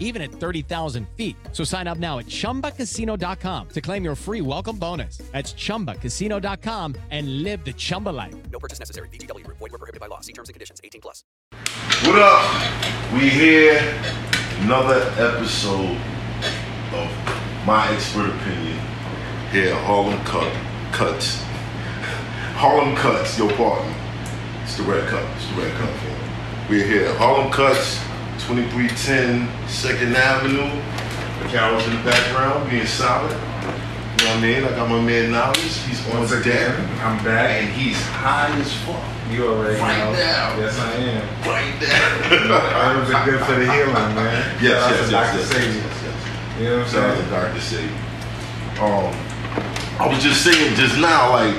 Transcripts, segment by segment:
even at 30,000 feet. So sign up now at ChumbaCasino.com to claim your free welcome bonus. That's ChumbaCasino.com and live the Chumba life. No purchase necessary. VGW Group. Void were prohibited by law. See terms and conditions. 18 plus. What up? We here. Another episode of My Expert Opinion. Here at Harlem Cut Cuts. Harlem Cuts, your partner. It's the red cup. It's the red cup We're here at Harlem Cuts, 2310 Second Avenue. The Carol's in the background, being solid. You know what I mean? I got my man Knowledge. He's on Once deck. I'm back. And he's high as fuck. You already Right know. now. Yes, I am. Right there. It was good for the healing, man. Yes, out yes, yes, yes, yes, yes. You know what I'm saying? Dr. Sadie. Um, I was just saying just now, like,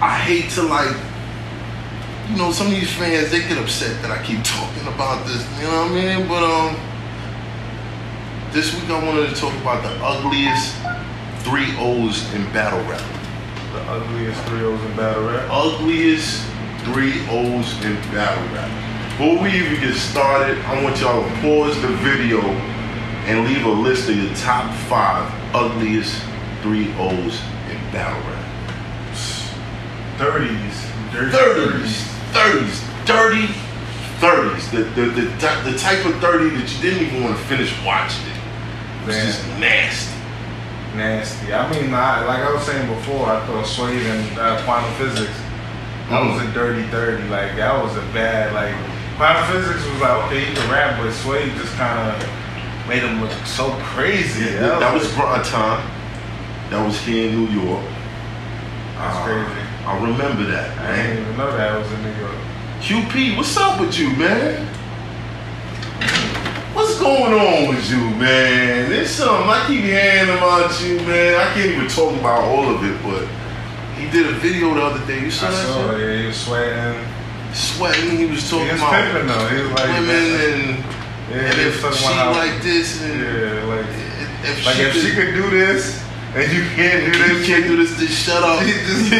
I hate to like, you know, some of these fans they get upset that I keep talking about this. You know what I mean? But um, this week I wanted to talk about the ugliest three O's in battle rap. The ugliest three O's in battle rap. Ugliest three O's in battle rap. Before we even get started, I want y'all to pause the video and leave a list of your top five ugliest three O's in battle rap. 30s. Dirty 30s, 30s, dirty 30s. The, the, the, the type of 30 that you didn't even want to finish watching it. It was Man. just nasty. Nasty. I mean, I, like I was saying before, I thought Swave and uh, quantum physics, that Mm. was a dirty 30. Like, that was a bad, like, quantum physics was like, okay, he can rap, but Swave just kind of made him look so crazy. Yeah, that, was prime time. That was here in New York. That's Uh, crazy. I remember that, I man. didn't even know that I was in New York. QP, what's up with you, man? What's going on with you, man? There's something I keep hearing about you, man. I can't even talk about all of it, but he did a video the other day. You saw I that saw shit? it. Yeah, he was sweating. Sweating. He was He talking was about pimping though. He was like, women and, yeah, and if she talking about how- like this and yeah, like, if like she, if could, she could do this and you can't do you this, can't do this, just shut up. Just-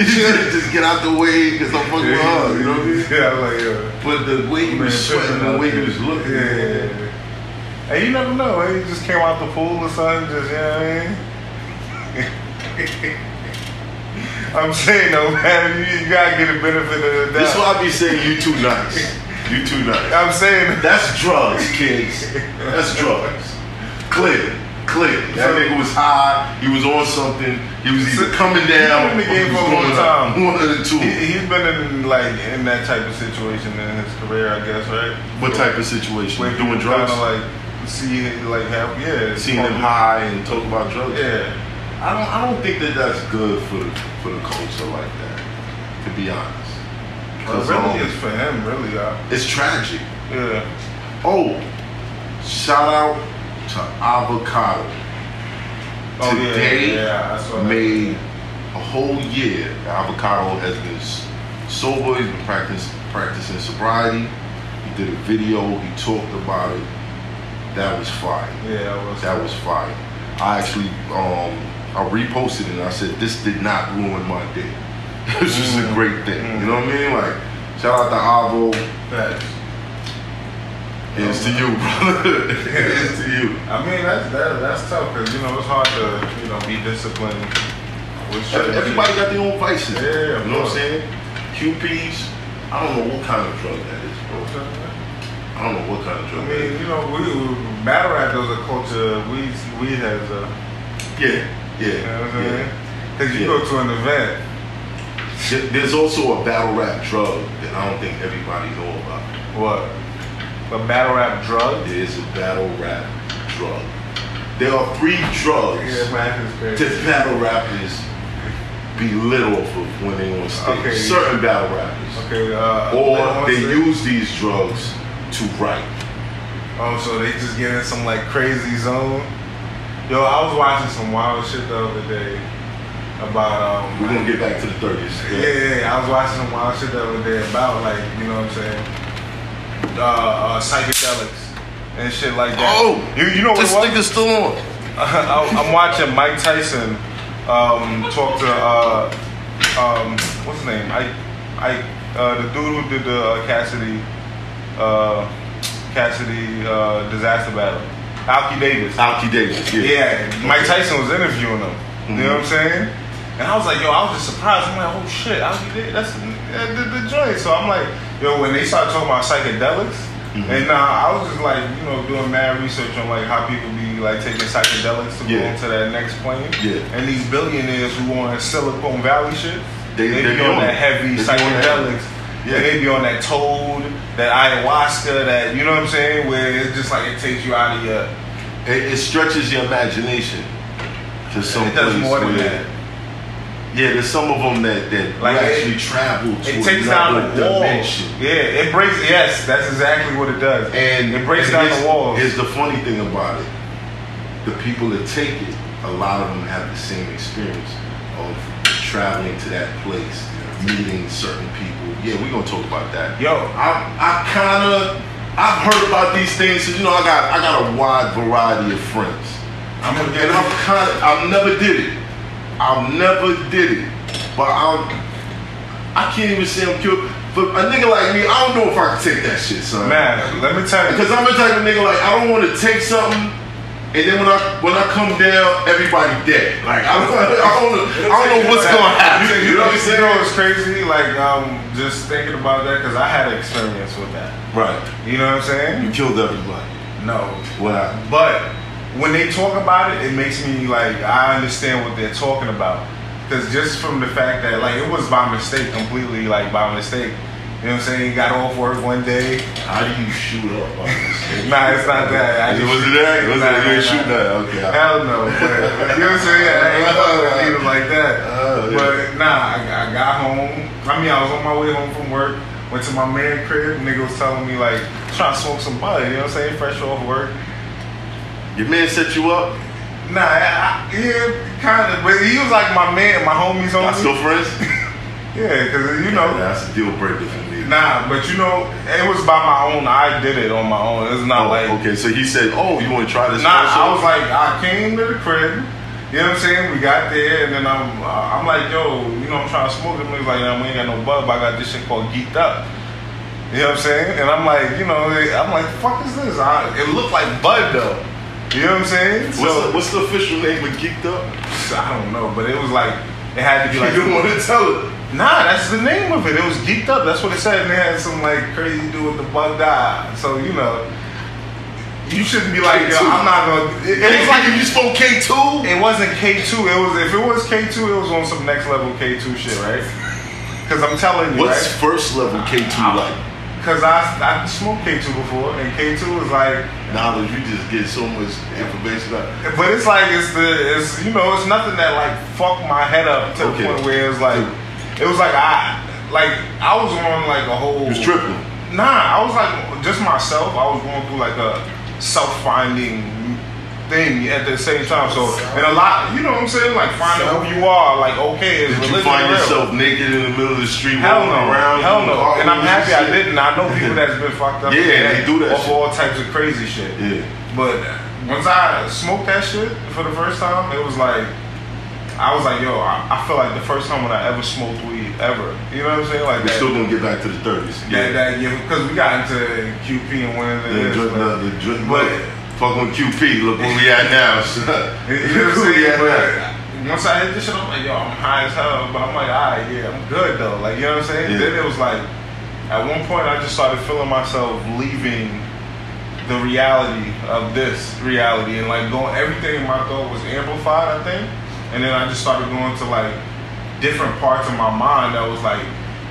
just get out the way because I'm fucking her. You know what I mean? Yeah, like yeah. But the way Man, was sweating, the way there. was looking, Yeah, yeah, yeah. Hey, you never know. Eh? He just came out the pool or something. Just you know what I mean. I'm saying though, man, you, you gotta get the benefit of the doubt. This is why I be saying you too nice. You too nice. I'm saying That's drugs, kids. That's drugs. Clear. Clear. That nigga was high. He was on something. He was either coming down. He's been in the game for a long time. One of the two. He, he's been in like in that type of situation in his career, I guess, right? What type of situation? Where Doing drugs? Kinda like see, like have yeah, Seeing him high and talk about drugs? Yeah, I don't. I don't think that that's good for the for the culture like that. To be honest. it 'Cause, really um, is for him. Really, uh, It's tragic. yeah. Oh, shout out to Avocado. Oh Today yeah, saw that. made a whole year. Avocado has been sober. He's been practicing practicing sobriety. He did a video. He talked about it. That was fire. Yeah, I was. That was fire. I actually um I reposted it and I said this did not ruin my day. It was just a Mm. great thing. You know what I mean? Like Shout out to Avo. Facts. It's to you, brother. it's to you. I mean, that's that, that's tough because you know it's hard to you know be disciplined. With Everybody got their own vices. Yeah, you know what I'm saying? QPs. I don't know what kind of drug that is, bro. I don't know what kind of drug I mean, is. you know, we, we battle rap there's a culture. We weed has a. Yeah, yeah, You know what I'm saying? yeah. Because you Yeah. go to an event. There's also a battle rap drug that I don't think everybody know about. What? A battle rap drug? There is a battle rap drug. There are three drugs Yeah, that battle rappers be lit off when they on stage. Okay. Certain battle rappers. Okay, uh, Or they use these drugs to write. Oh, so they just get in some like crazy zone. Yo, I was watching some wild shit the other day about um. We're gonna get back to the 30s. Yeah, yeah, yeah, I was watching some wild shit the other day about like you know what I'm saying, uh, uh psychedelics and shit like that. Oh, you you know what this nigga's still on. I- I'm watching Mike Tyson um, talk to uh, um, what's his name? I, I, uh, the dude who did the uh, Cassidy, uh, Cassidy uh, Dizaster battle, Alki David. Alki David. Yeah. Yeah, Mike Tyson was interviewing him. You know what I'm saying? And I was like, yo, I was just surprised. I'm like, oh shit, Alki David, that's the, the joint. So I'm like, yo, when they started talking about psychedelics, and uh, I was just like, you know, doing mad research on like how people be like taking psychedelics to Yeah. go into that next plane. Yeah. And these billionaires who on Silicon Valley shit, They- they, they be on on that heavy They be on that. psychedelics. Yeah. They be on that toad, that ayahuasca, that you know what I'm saying, where it's just like it takes you out of your It, it stretches your imagination to some it does place more than where, that. Yeah, there's some of them that that Like, you it- actually travel to It takes down another the walls. dimension. Yeah, it breaks. Yes, that's exactly what it does. And it breaks and down the walls. Here's the funny thing about it: the people that take it, a lot of them have the same experience of traveling to that place, meeting certain people. Yeah, we're gonna talk about that. Yo. I I kind of I've heard about these things. So, you know, I got I got a wide variety of friends. I'm And I've kind of, I've never did it. I've never did it. But I'm, I can't even say I'm cute. But a nigga like me, I don't know if I can take that shit, son. man. Let me tell you. Because I'm the type of nigga like, I don't want to take something, and then when I when I come down, everybody dead. Like, I don't, I don't, know, I don't know what's gonna happen. You know what I'm You know saying? what's crazy? Like, um, just thinking about that because I had an experience with that. Right. You know what I'm saying? You killed everybody. No. What happened? But when they talk about it, it makes me like I understand what they're talking about. Cause just from the fact that like it was by mistake, completely like by mistake. You know what I'm saying? He Got off work one day. How do you shoot up on this? Nah, it's not that. I just- was it that? Was it- Nah, you nah, didn't shoot nah. that? Okay. Hell no. But, you know what I'm saying? I ain't gonna leave it like that. Oh, yeah. But nah, I, I got home. I mean, I was on my way home from work. Went to my man crib. Nigga was telling me like trying to smoke some bud. You know what I'm saying? Fresh off work. Your man set you up. Nah, I, yeah, kind of. But he was like my man, my homies Y'all still friends? yeah, because you know. That's a deal breaker for me. Nah, but you know, it was by my own. I did it on my own. It's not Oh, like okay, so he said, "Oh, you want to try this?" Nah. I was like, I came to the crib. You know what I'm saying? We got there, and then I'm, uh, I'm like, yo, you know, I'm trying to smoke. And he was like, nah, we ain't got no bud, but I got this shit called Geeked Up. You know what I'm saying? And I'm like, you know, I'm like, fuck is this? I, it looked like bud though. You know what I'm saying? What's, So the, what's the official name of Geeked Up? I don't know, but it was like, it had to be You like, didn't want to tell it. Nah, that's the name of it. It was geeked up. That's what it said. And they had some like crazy dude with the bug eye. So you know, you shouldn't be like, yo, K2. I'm not gonna. It, it was like if you spoke K two. it wasn't K two. It was if it was K two, it was on some next level K two shit, right? Because I'm telling you, What's right? first level K two like? Because I I smoked K two before, and K two is like Knowledge, you just get so much information out. But it's like it's the it's you know it's nothing that like fucked my head up to Okay. the point where it's like it was like I like I was on like a whole You was tripping. Nah, I was like just myself. I was going through like a self finding thing at the same time. So and a lot, you know what I'm saying, like finding who you are. Like okay, is Did you find yourself naked in the middle of the street Hell no, around? hell no, and I'm happy I didn't. I know people that's been fucked up. Yeah, they do that off all types of crazy shit. Yeah. But once I smoked that shit for the first time, it was like I was like, yo, I, I feel like the first time when I ever smoked weed ever. You know what I'm saying? Like We're that. still gonna get back to the 30s. that, that yeah, because we got into QP and when it The is. Drink, like- the, the drink, but fucking QP. Look where we at now. you know what I'm saying? But once I hit this shit, I'm like, yo, I'm high as hell. But I'm like, all right, yeah, I'm good though. Like, you know what I'm saying? Yeah. Then it was like, at one point, I just started feeling myself leaving the reality of this reality and like going, everything in my thought was amplified, I think. And then I just started going to like different parts of my mind that was like,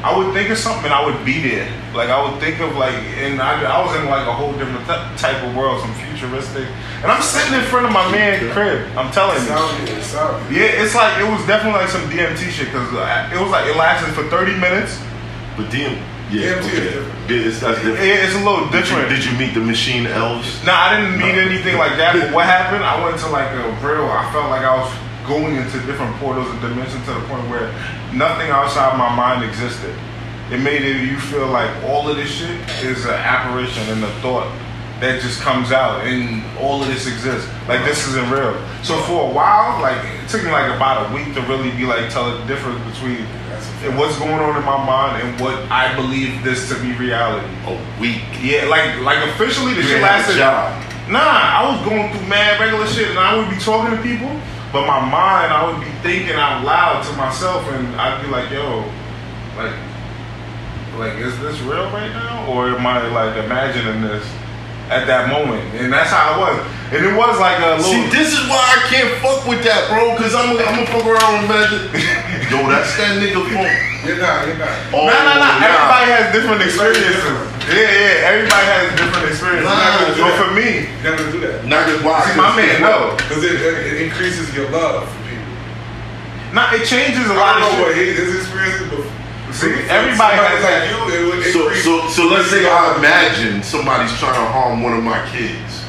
I would think of something and I would be there. Like I would think of like, and I, I was in like a whole different t- type of world, some futuristic. And I'm sitting in front of my man crib. I'm telling you. Sound good, sound good. Yeah, it's like it was definitely like some DMT shit because uh, it was like it lasted for 30 minutes. But DM, yeah, DMT okay. Yeah, it's, that's different. It- it's a little Did you, different. did you meet the machine elves? No, I didn't mean anything like that. But what happened? I went to like a real. I felt like I was going into different portals and dimensions to the point where nothing outside my mind existed. It made it you feel like all of this shit is an apparition and a thought that just comes out, and all of this exists. Like this isn't real. So for a while, like it took me like about a week to really be like tell the difference between what's going on in my mind and what I believe this to be reality. A week. Yeah, like like officially the shit lasted. Nah, I was going through mad regular shit, and I would be talking to people, but my mind, I would be thinking out loud to myself, and I'd be like, "Yo, like, like, is this real right now, or am I like imagining this at that moment?" And that's how it was, and it was like a little. See, this is why I can't fuck with that, bro. Cause I'm, I'm gonna fuck around with imagine. Yo, that's that nigga from. You're not, you're not. Oh, no, no, no. nah. Everybody has different experiences. Yeah, yeah. Everybody has a different experiences. Nah, so for me, You're not gonna do that. Not just why. see, my man, no. Because it, it increases your love for people. Not, it changes a I lot don't of know what shit. his, experience experiences, but See, for- for everybody has like that. you. It would So, so, so let's say I imagine somebody's trying to harm one of my kids.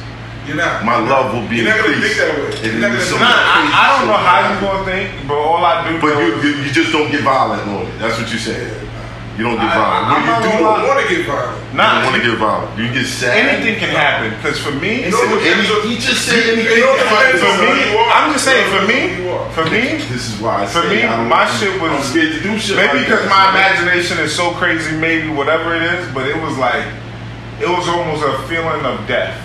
You're not. My love will be You're not gonna think that way. And You're not it's gonna so Nah, think I, I don't know how you're gonna think, but all I do But know you, is- you, you just don't get violent on it. That's what you said. You don't get I- violent. I- I'm you do don't want to get violent. You nah, don't want to get violent. You get sad. anything can happen. Cause for me, you depends any- he just said anything. all for, for me, you. I'm just saying. For me, for me, This is why I For me, I my shit was- I'm scared to do shit. maybe because my imagination is so crazy, maybe whatever it is, but it was like, it was almost a feeling of death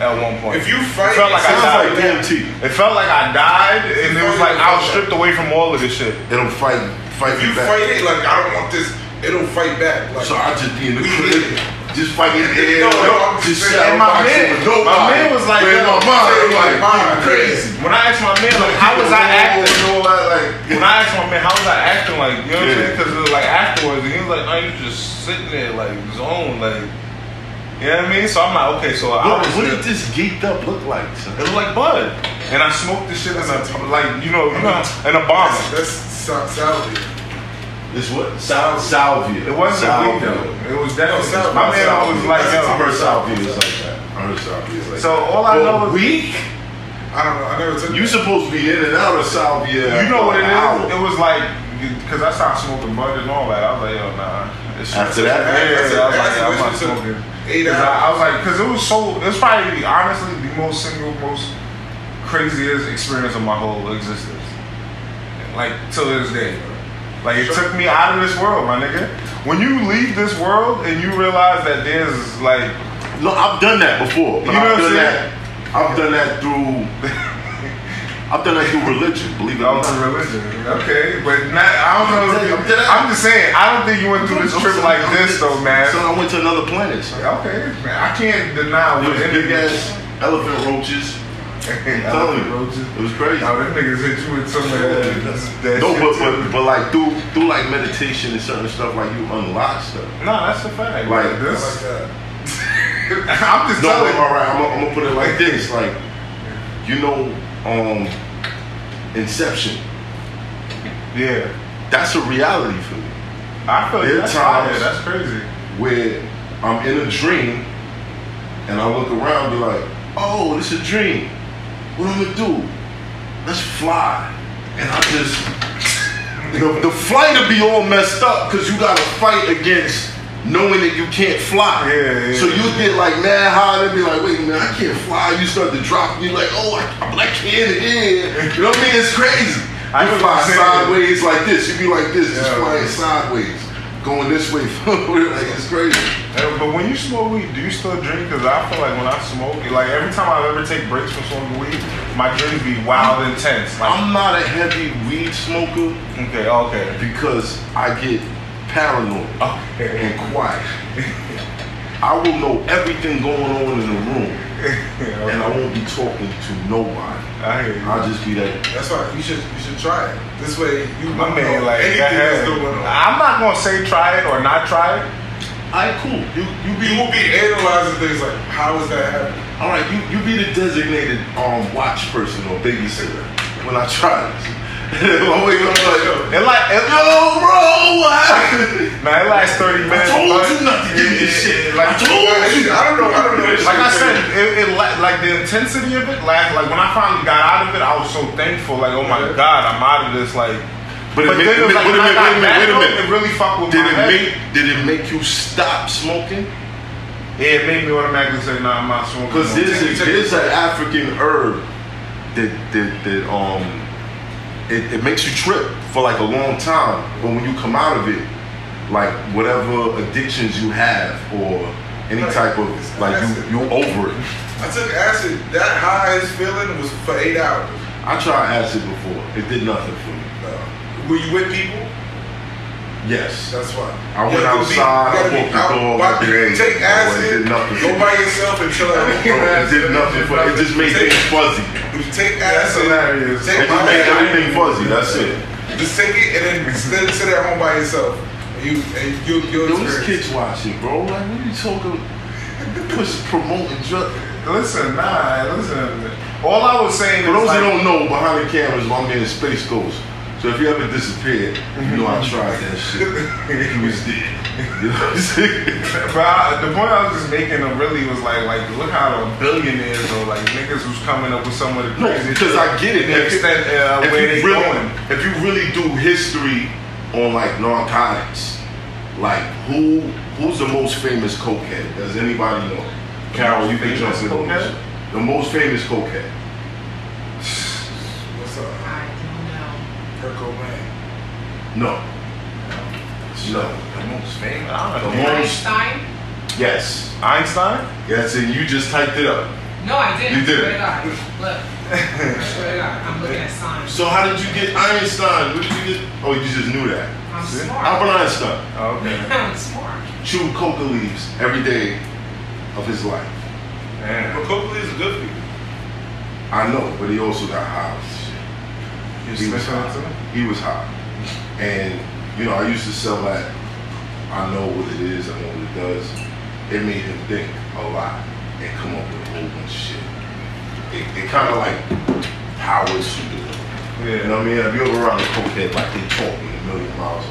at one point. If you fight, it felt like I Sounds died. like DMT. It felt like I died, and it was like I was stripped away from all of this shit. It'll fight, fight If you back. fight it, like I don't want this, it'll fight back. Like, So I just be in the crib, did just fighting in the air, No, no, I'm just just saying, And my shadowboxing man- with nobody. my man was like, But in yo, my mind, I'm like, mind, you crazy. When I asked my man, like, how was I acting? And all that, like, When I asked my man, how was I acting? Like, you know what I'm saying? Because it was like afterwards, and he was like, no, you just sitting there, like, zone, like, you know what I mean? So I'm like, okay, so I what, was. what did this geeked up look like? Son? It was like bud, and I smoked this shit in a like you know you know in a bomb. that's, that's sa- salvia. This what? Sal- salvia. It wasn't a weed salvia. though. It was definitely. No, salvia. my man Salvia. was like, I yo. heard salvia is like that. I heard salvia is like So that. all I But know is weak. I don't know. I never took You that. supposed to be in and out of salvia. you know what it hour. It was like because I stopped smoking bud and all that. I was like, yo, nah. After that? yeah, I was like, yeah, I'm not smoking. Eight I, I was like, because it was so. It was probably honestly the most single, most craziest experience of my whole existence. Like till this day. Like it took me out of this world, my nigga. When you leave this world and you realize that there's like No, I've done that before. You know I've what I'm saying? that. I've done that through. I've done that through religion. Believe it or not. religion. Okay, but not, I don't know. I'm you, I'm just saying. I don't think you went through this trip like this, though, man. So I went to another planet. Son. Okay, man. I can't deny There what was them big ass elephant roaches. I'm telling you, roaches. it was crazy. Now them niggas hit you with some of that. that No, but, but but like through through like meditation and certain stuff, like you unlock stuff. no, that's a fact. Like, I this. like that. I'm just No, telling you. all right, I'm, gonna- I'm gonna put it like this: like you know, um, Inception. Yeah, That's a reality for me. I feel There That's times-. That's crazy. where I'm in a dream and I look around and be like, oh, this is a dream. What I'm gonna do? Let's fly. And I just, the, the flight will be all messed up because you gotta fight against knowing that you can't fly. Yeah, yeah. So you get like mad high and be like, wait a minute, I can't fly. You start to drop, and you're like, oh, I, I can't here. You know what I mean? It's crazy. I you fly what you're saying. sideways like this. You be like this, just Yeah. flying sideways, going this way. like it's crazy. But when you smoke weed, do you still drink? Because I feel like when I smoke, like every time I ever take breaks from smoking weed, my drinks be wild and intense. Like, I'm not a heavy weed smoker okay, okay. because I get paranoid Okay. and quiet. I will know everything going on in the room, and I won't be talking to nobody. I hear you. I'll just be that. That's why you should you should try it. This way you My won't man, know like, anything that that's going on. I'm not gonna say try it or not try it. Alright, cool. You you be You will be analyzing things like how is that happening? all right. You you be the designated um watch person or babysitter when I try this. I'm waking up like, It like, it, yo, bro, what man, it lasts 30 I minutes. told you not to give me this shit. Like, I told you. I don't know. I don't know. Like I said, it, it la- like the intensity of it. Like, like when I finally got out of it, I was so thankful. Like, oh my god, I'm out of this. Like, But, but it then it was made, like, wait a minute, wait a minute, wait a minute. It really fucked with Did my it head. make did it make you stop smoking? Yeah, it made me automatically say, "Nah, I'm not smoking." Because no more." there's a, there's an African herb that that that um it, it makes you trip for like a long time, but when you come out of it, like whatever addictions you have or any Right. type of like you you over it. I took acid. That high is feeling was for eight hours. I tried acid before. It did nothing for me. No. Were you with people? Yes. That's why. I You went to be- outside, I walked the out- dog every day. Take it acid. did nothing Go by yourself and chill out. It did nothing for it. just made Take- things fuzzy. You take That's acid. hilarious. Take It just made everything fuzzy. That's it. Just take it and then sit, sit at home by yourself. And you and you you'll Yo, this experience. kids watching, bro. Like, what are you talking? Push promoting drug. Listen, nah, listen. All I was saying For those like, who don't know, behind the cameras, my man Space Ghost. So if you ever disappeared, you know I tried that shit. He was dead. You know what I'm saying? But I, the point I was just making really was like, like look how the billionaires or like niggas who's coming up with some of the crazy because I get it. If you- extent uh, if where they really, going. If you really do history on like narcotics, like who who's the most famous cokehead? Does anybody know? Carol, you can jump in on this. cokehead? The most famous cokehead. What's up? I don't know. Kurt Cobain. No. No. The most famous. I The don't know. most- Einstein? Yes. Einstein. Yes, and you just typed it up. No, I didn't. You didn't. Swear to God. Look. I swear to God. I'm looking at signs. So how did you get Einstein? What did you get? Oh, you just knew that. I'm See? smart. Albert Einstein Oh, okay. I'm smart. chewed coca leaves every day of his life. Damn. But Coca is good for you. I know, but he also got high. with shit. You He was sniffing it high. He was high. And, you know, I used to sell that. I know what it is, I know what it does. It made him think a lot and come up with a whole bunch of shit. It, it kind of like powers you to You know what I mean? If you're around the cokehead, like they talk talking a million miles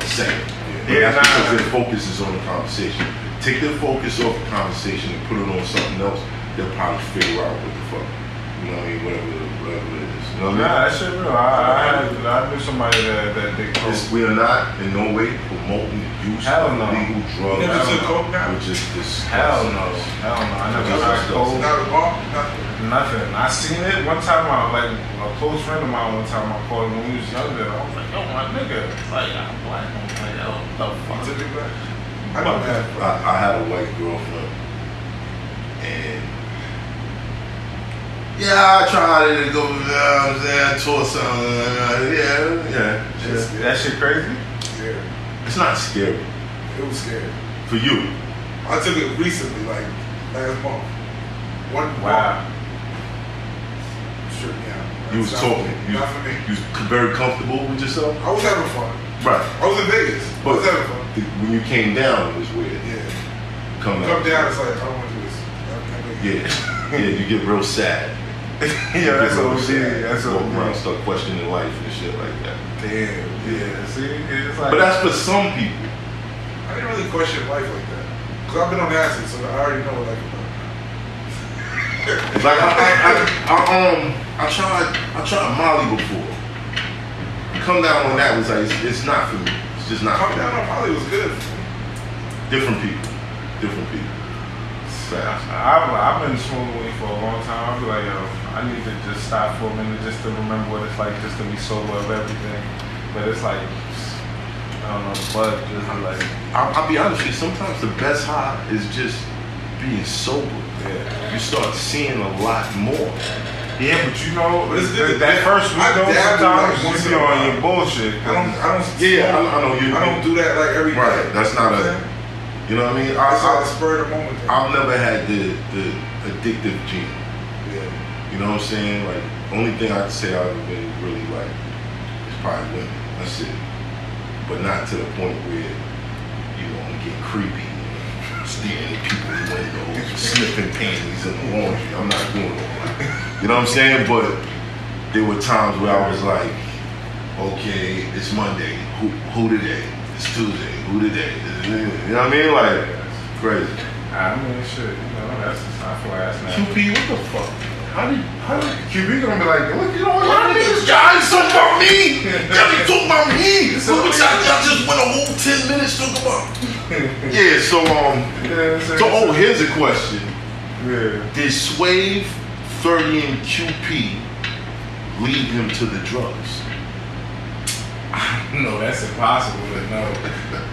a second. But Yeah, that's nah. because their focus is on the conversation. Take their focus off the conversation and put it on something else. They'll probably figure out what the fuck. You know what I mean? Whatever, whatever it is. You know what I mean? Nah, that shit real. I, I, had, I knew somebody that that they It's- we are not in no way promoting the use Hell of no. illegal drugs. You never Hell took no. coke now? Which is disgusting. Hell no. Hell no. I never Just tried coke. Not a bar, nothing. Nothing. I seen it one time. I like a close friend of mine. One time I called him when we was younger. I was like, "Yo, my nigga, It's like I'm black." I'm like, "Yo, the fuck?" Took it back. I know that. I, I had a white girlfriend, and yeah, I tried it to go. You know what I'm saying? I taught something. uh, Yeah, yeah. Just- That shit crazy. Yeah. It's not scary It was scary. for you. I took it recently, like last month. One Wow. Sure, yeah. You was talking. You, Not for me. you was very comfortable with yourself. I was having fun. Right. I was in Vegas. I was having fun. the, when you came down, it was weird. Yeah. Come, Come down, it's like, I don't want to do this. I can't do this. Yeah, yeah. You get real sad. yeah, that's real OG. sad. That's Walk around, OG. start questioning life and shit like that. Damn. Yeah. See, it's like. But that's for some people. I didn't really question life like that. Because I've been on acid, so I already know what life is Like I, I, I, I um, I tried, I tried Molly before. Come down on that was like, it's, it's not for me. It's just not Come down on Molly was good. Different people, different people. I've, I've been smoking weed for a long time. I feel like, yo, I need to just stop for a minute just to remember what it's like just to be sober of everything. But it's like, I don't know, but just be like, I'll, I'll be honest with you. Sometimes the best high is just being sober. yeah. You start seeing a lot more. Yeah, but you know, It's- that, it's- that first week though, sometimes you be on your bullshit. I don't, I don't. Yeah, I, I know you. I don't do that like every Right, that's not a- You know what I'm saying? You know I mean? It's all spur of the moment. I, I've never had the the addictive gene. yeah. You know what I'm saying? Like, only thing I can say I've been really like is probably women. That's it. But not to the point where you know I'm getting creepy, staring at people's windows, sniffing panties in the laundry. I'm not doing all that. You know what I'm saying? But there were times where I was like, okay, it's Monday. Who who today? It's Tuesday. Who today? You know what I mean? Like, crazy. I mean, shit, you know, that's just, I feel like that's. QP, what the fuck? How did how did QP gonna be like, look, you know what? Y'all niggas guys talking about me. Y'all be talking about me. Look what y'all, y'all just went a whole ten minutes talking about. yeah. So um. Yeah, So oh, here's a question. yeah. Did Swave, 30, and QP lead him to the drugs? No, that's impossible know.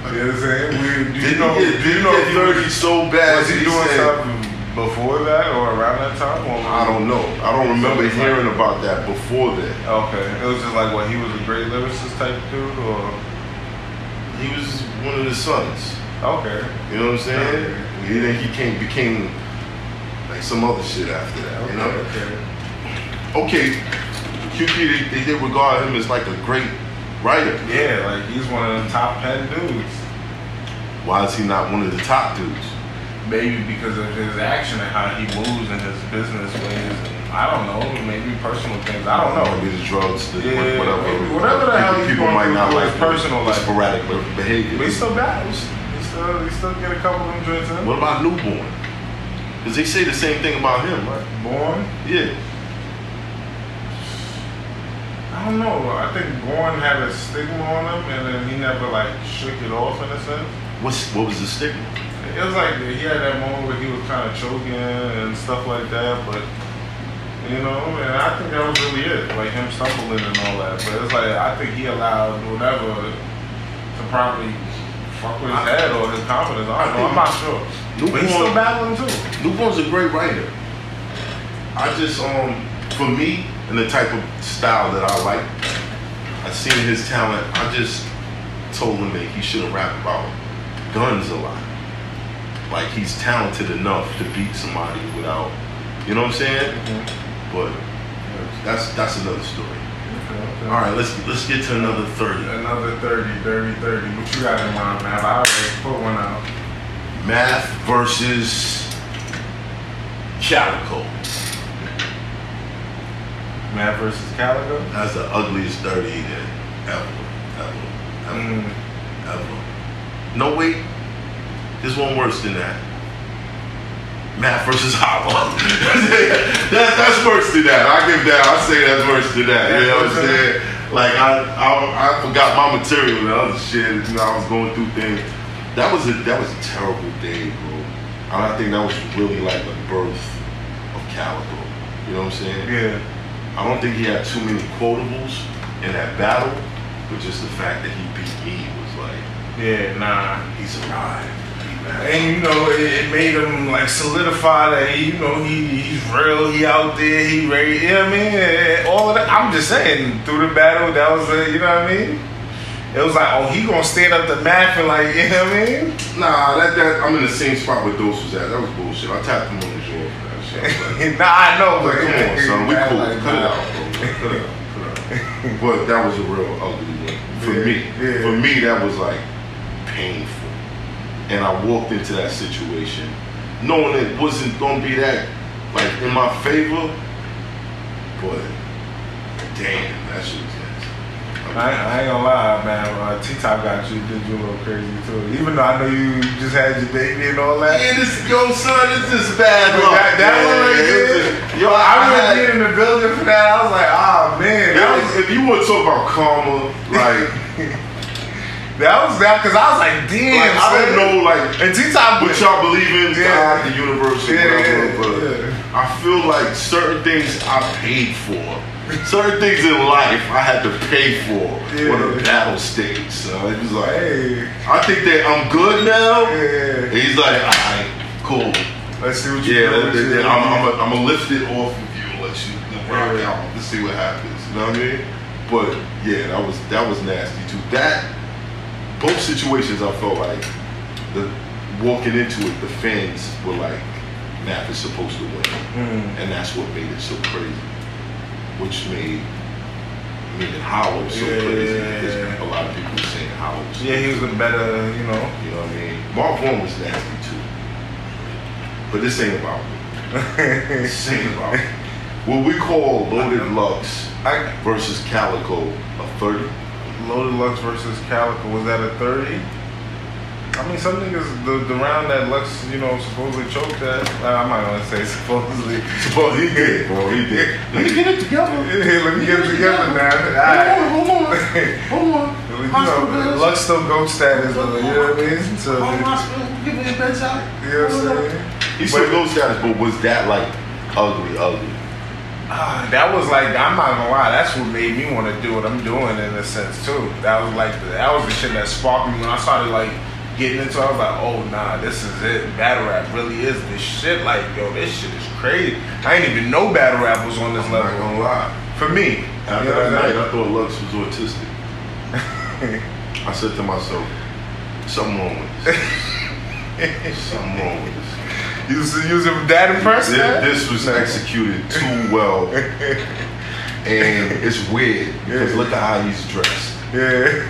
You know what I'm saying? We, do you Did know? he get, do you know he get he 30 was, so bad? was he that doing said- something before that or around that time? Or I don't know. I don't remember it's like- hearing about that before that. Okay, it was just like what he was a great lyricist type dude, or He was one of the sons. okay, You know what I'm saying? He then he came became like some other shit after that. okay, You know? okay. Okay, QP they, they did regard him as like a great writer. Yeah, like he's one of the top pen dudes. Why is he not one of the top dudes? Maybe because of his action and how he moves and his business ways. I don't know, maybe personal things. I don't know. Maybe the drugs, the Yeah, whatever. maybe whatever the hell he's people might not like personal like sporadic behavior. But he still battles. He still, he still get a couple of them joints in. What about newborn? Because they say the same thing about him, right? Born? Yeah. I don't know. I think Born had a stigma on him, and then he never like shook it off in a sense. What's what was the stigma? It was like he had that moment where he was kind of choking and stuff like that, but you know, and I think that was really it, like him stumbling and all that. But it's like I think he allowed whatever to probably fuck with his head or his confidence. I don't know. I'm not sure. But he's still battling too. Newborn's a great writer. I just um for me and the type of style that I like, I seen his talent. I just told him that he should have rapped about guns a lot. Like he's talented enough to beat somebody without, you know what I'm saying? Mm-hmm. But that's that's another story. All right, let's let's get to another thirty. Another 30, 30, 30. What you got in mind, man? I already put one out. Math versus Calicoe. Math versus Calicoe. That's the ugliest dirty that ever, ever, ever, Mm. ever. No wait, there's one worse than that. Math versus Holla. that, that's worse than that. I give that. I say that's worse than that. You know what I'm saying? Like I, I, I forgot my material and other shit. You know, I was going through things. That was a that was a terrible day, bro. I think that was really like the birth of Calicoe. You know what I'm saying? Yeah. I don't think he had too many quotables in that battle, but just the fact that he beat me was like, Yeah, nah. he's arrived. He. And you know, it, it made him like solidify that he, you know, he he's real, he out there, he ready. You know what I mean? All of that. I'm just saying, through the battle, that was, a, you know what I mean? It was like, oh, he gonna stand up to Math and like, you know what I mean? Nah, that, that I'm in the same spot where Dose was at. That was bullshit. I tapped him on nah, I know, but like, come on, son, we cool. like, cut it out, bro. Cut it out. Cut it out. But that was a real ugly one for Yeah, me. yeah. For me, that was like painful. And I walked into that situation knowing it wasn't gonna be that like in my favor, but damn, that shit nasty. I, ain't- I ain't gonna lie, man. Uh, got you, did you a little crazy too. Even though I know you just had your baby and all that. Yeah, this yo son, this is bad luck. that, that man. one right there, yo, I, I remember being in the building for that. I was like, ah man, that was If, you want to talk about karma, like That was that because I was like, damn. Like, I don't know, like, And T-Top what y'all believe in, Yeah. God, the universe, Yeah, whatever, yeah, but yeah. I feel like certain things I paid for. Certain things in life I had to pay for Yeah. on a battle stage. So it was like, Hey, I think that I'm good now. yeah. He's like, all right, cool. Let's see what you Yeah, that- that- I'm, I'm, gonna lift it off of you and let you rock Yeah. out. Let's see what happens. You know what I mean? But yeah, that was that was nasty too. That both situations, I felt like the walking into it, the fans were like, "Nap is supposed to win," Mm. and that's what made it so crazy. Which made and Howard so Yeah. crazy because a lot of people were saying Howard. Yeah, he was a better, you know. you know what I mean? Marv Won was nasty too. But this ain't about me. This ain't about me. What we call Loaded Lux I versus Calicoe, a 30. Loaded Lux versus Calicoe was that a thirty? I mean, some niggas the, the round that Lux, you know, supposedly choked at. uh, I'm not gonna say supposedly. Well, he did, bro. He did. Let me get it together. Yeah, let me get it together now. Alright. Hold on, hold on. You know, Lux still goat status, though. You know what I mean? So, give me a bedside. you know what I'm saying? He still goes status, but was that like ugly, ugly? Ah, that was like I'm not gonna lie. That's what made me want to do what I'm doing in a sense too. That was like the, that was the shit that sparked me when I started like getting into. it. I was like, oh nah, this is it. Battle rap really is this shit. Like yo, this shit is crazy. I didn't even know battle rap was on this I'm not level. gonna lie. For me, After you know that night. I thought Lux was autistic. I said to myself, something wrong with this. something wrong with this. You was using that impressed? This, this was executed too well, and it's weird because look at how he's dressed, Yeah.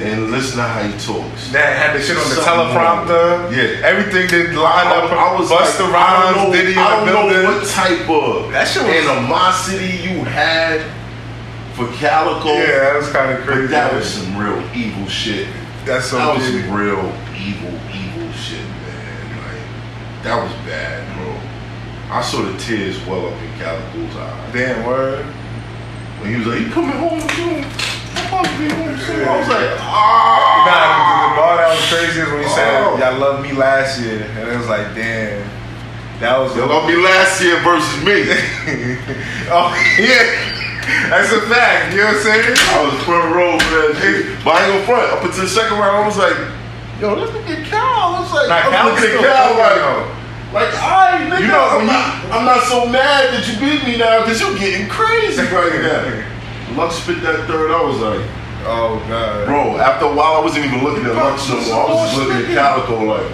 And listen to how he talks. That had the shit on the Something wrong. teleprompter. Yeah. everything did line I, up. I was Busta like, Rhymes, I don't know, Diddy I don't building. know what type of That shit was- animosity you had for Calicoe. Yeah, that was kind of crazy. That was some real evil shit. That's so that was some real evil, evil shit, man. Like that was bad, bro. I saw the tears well up in Calicoe's eyes. Damn word. When he was like, "You coming home soon?" I'm to be soon. I was like, Nah, "Ah." the bar that was crazy is when he said, Oh. "Y'all loved me last year," and it was like, "Damn, that was." They loved me last year versus me. oh yeah, that's a fact. You know what I'm saying? I was front row for that shit. But I ain't gonna front. Up until the second round, I was like, yo, let's look at Cal. I was like, Nah, I'm Cal looking still at Cal like, like, alright, nigga, You know, I'm, not, I'm not so mad that you beat me now because you're getting crazy right now. Lux spit that third, I was like, Oh god, bro, after a while, I wasn't even looking at Lux no more. I was just looking at Calicoe like,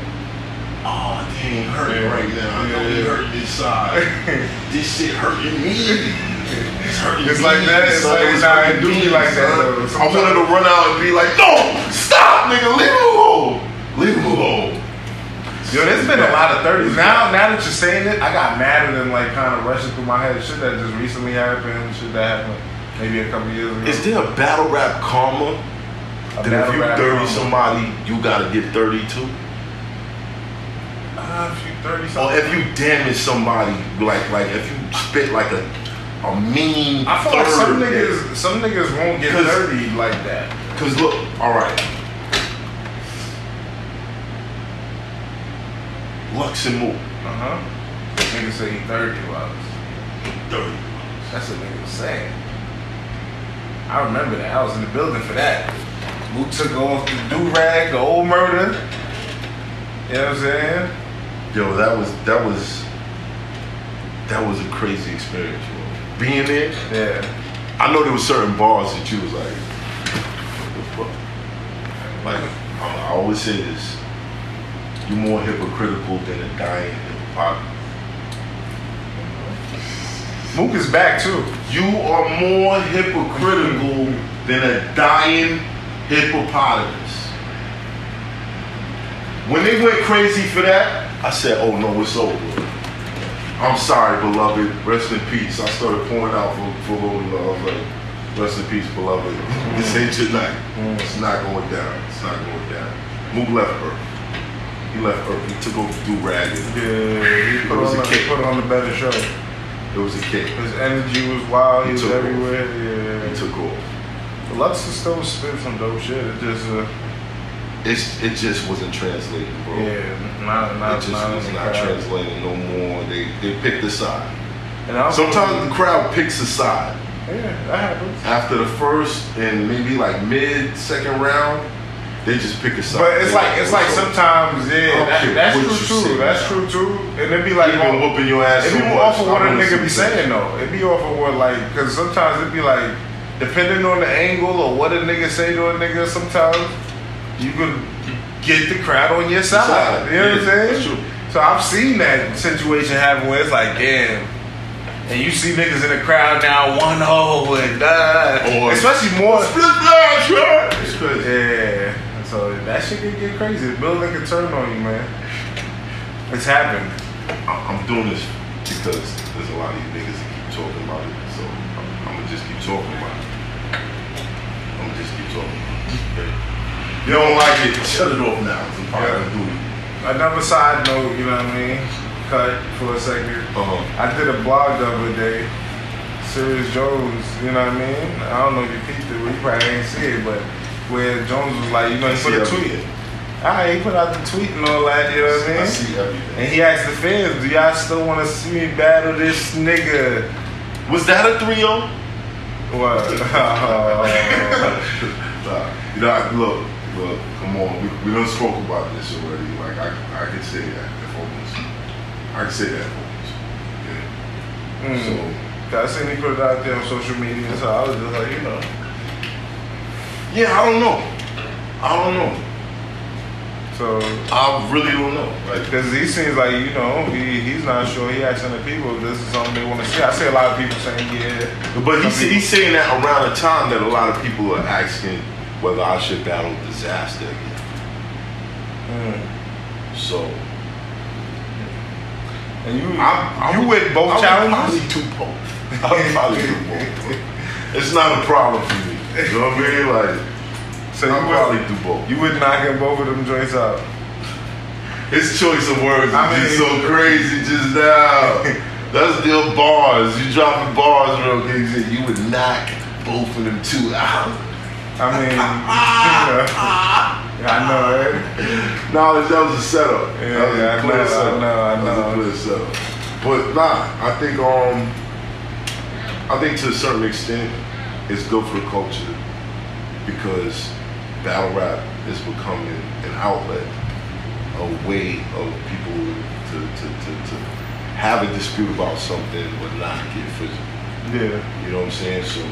oh, ain't hurting Yeah. right now. I know Yeah. they hurting this side. this shit hurting me. It's hurting It's like that. It's like, It's nah, hurting it do be like that, though. I wanted to run out and be like, no, stop, nigga, leave him alone. Leave him alone. Yo, there's been a lot of thirties. Now, now that you're saying it, I got mad at them, like kind of rushing through my head. Shit that just recently happened. Shit that happened maybe a couple years ago. Is there a battle rap karma? A That if you dirty combo? somebody, you gotta get 32? Uh, if you thirty Or if you damage somebody, like like if you spit like a a mean I feel like some niggas, some niggas won't get dirty like that. Cause look, all right. Lux and Mook, Uh huh. Niggas say he thirty bucks. dirty. That's what niggas saying. I remember that. I was in the building for that. Mook took off the do rag, the old murder. You know what I'm saying? Yo, that was that was that was a crazy experience, bro. Being there, Yeah. I know there were certain bars that you was like, what the fuck? Like, I, I always say this: you're more hypocritical than a dying hippopotamus. Mook is back too. You are more hypocritical than a dying hippopotamus. When they went crazy for that, I said, oh no, it's over. I'm sorry, beloved. Rest in peace. I started pouring out for, for Lord Love. Like, rest in peace, beloved. This ain't your night. It's not going down. It's not going down. Mook left Earth. He left Earth. He took over Do Rag. Yeah, he put It on, a put on a better show. It was a kick. His energy was wild. He, He was took off. everywhere. He Yeah. took off. Lux is still spit some dope shit. It just uh, it's it just wasn't translating, bro. Yeah, not not it just not was not crowd. translating no more. They they picked a side. And Sometimes the crowd picks a side. yeah, that happens. After the first and maybe like mid second round, they just pick a side. But it's like it's like sometimes, yeah, that, that's true too. That's now. true too. And it be like You've whooping your ass It be off of what a nigga be saying though. It'd be off of what like, cause sometimes it'd be like, depending on the angle or what a nigga say to a nigga, sometimes you can get the crowd on your side. Side, You know what I'm saying? that's true. So I've seen that situation happen where it's like, damn. And you see niggas in the crowd now, one oh and uh, especially more. Split flash, right? It's crazy. Yeah. So that shit can get crazy. The building can turn on you, man. It's happened. I'm doing this because there's a lot of you niggas that keep talking about it. So I'm, I'm gonna just keep talking about it. I'm gonna just keep talking about it. Okay? You don't like it? Shut it off now. I'm Yeah. gonna do it. Another side note, you know what I mean? Cut for a second. Uh-huh. I did a blog the other day. Serius Jones, you know what I mean? I don't know if you peeped it, well, you probably ain't see it, but where Jones was like, you know, he put a tweet. Alright, he put out the tweet and all that, you know what I mean? I see everything. And he asked the fans, do y'all still want to see me battle this nigga? Was that a 3 0? What? Nah, you know, I- look, look, come on. We, we done spoke about this already. Like, I, I can say that if I. I can say that I was. Mm. I seen he put it out there on social media, so I was just like, you know. Yeah, I don't know. I don't know. So, I really don't know. Like, because he seems like, you know, he, he's not sure. He asking the people if this is something they want to see. I see a lot of people saying, yeah. But he's, people- he's saying that around the time that a lot of people are asking whether I should battle Dizaster again. Mm. So And you, I, I you would- with both I challenges? Probably do both. I would probably do both. It's not a problem for me. You know what I mean? Like So I'll you probably would, do both. you would knocking both of them joints out. His choice of words I is mean- so crazy just now. That's still bars. You dropping bars real good. You you would knock both of them two out. I mean, you know, yeah, I know, right? No, that was a setup. Yeah, that was yeah, I a clear know, I know, I That was a clear setup. But nah, I think um, I think to a certain extent, it's good for the culture because battle rap is becoming an outlet, a way of people to to, to, to have a dispute about something but not get physical. Yeah. You know what I'm saying? So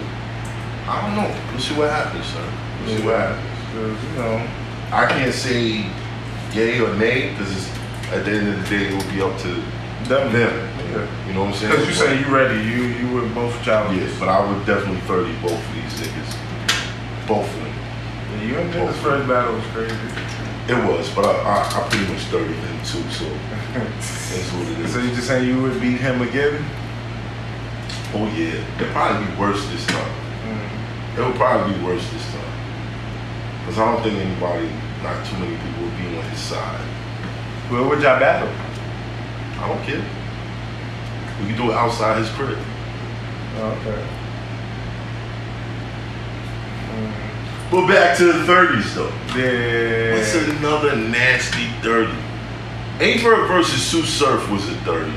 I don't know. We'll see what happens, son. We'll see what happens. 'Cause, you know, I can't say yay or nay because at the end of the day, it will be up to them. them. Yeah. You know what I'm saying? Because you say you ready, you you with both challenges. Yes, but I would definitely 30 both of these niggas. Both of them. Yeah, you and Dennis' first battle was crazy. It was, but I, I, I pretty much 30 them too, so that's what it is. So you just saying you would beat him again? Oh yeah, it'll probably be worse this time. Mm. It will probably be worse this time. Because I don't think anybody, not too many people would be on his side. Where would y'all battle? I don't care. We can do it outside his crib. Oh, okay. Mm. But back to the 30s though. Yeah. What's another nasty 30? Aye Verb versus Sue Surf was a 30.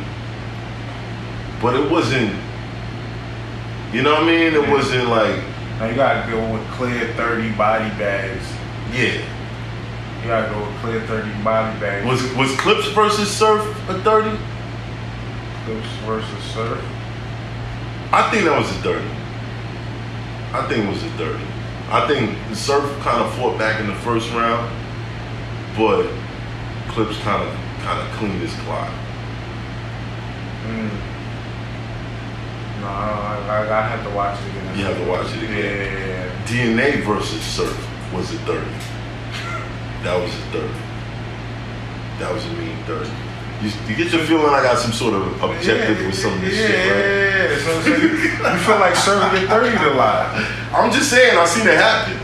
But it wasn't, you know what I mean? It Yeah. wasn't like, Now you gotta go with clear 30 body bags. yeah. You gotta go with clear 30 body bags. Was was Clips versus Surf a 30? Clips versus surf. I think that was a 30. I think it was a 30. I think Surf kind of fought back in the first round, but Clips kind of kind of cleaned his clock. Mm. No, I, I, I have to watch it again. You have to watch it again. Yeah. DNA versus Surf was a 30. That was a 30. That was a mean 30. You, you get your feeling I got some sort of objective with some of this yeah, shit, right? Yeah, yeah. So, so you, you feel like Surf get 30 a lot. I'm just saying, I seen it happen.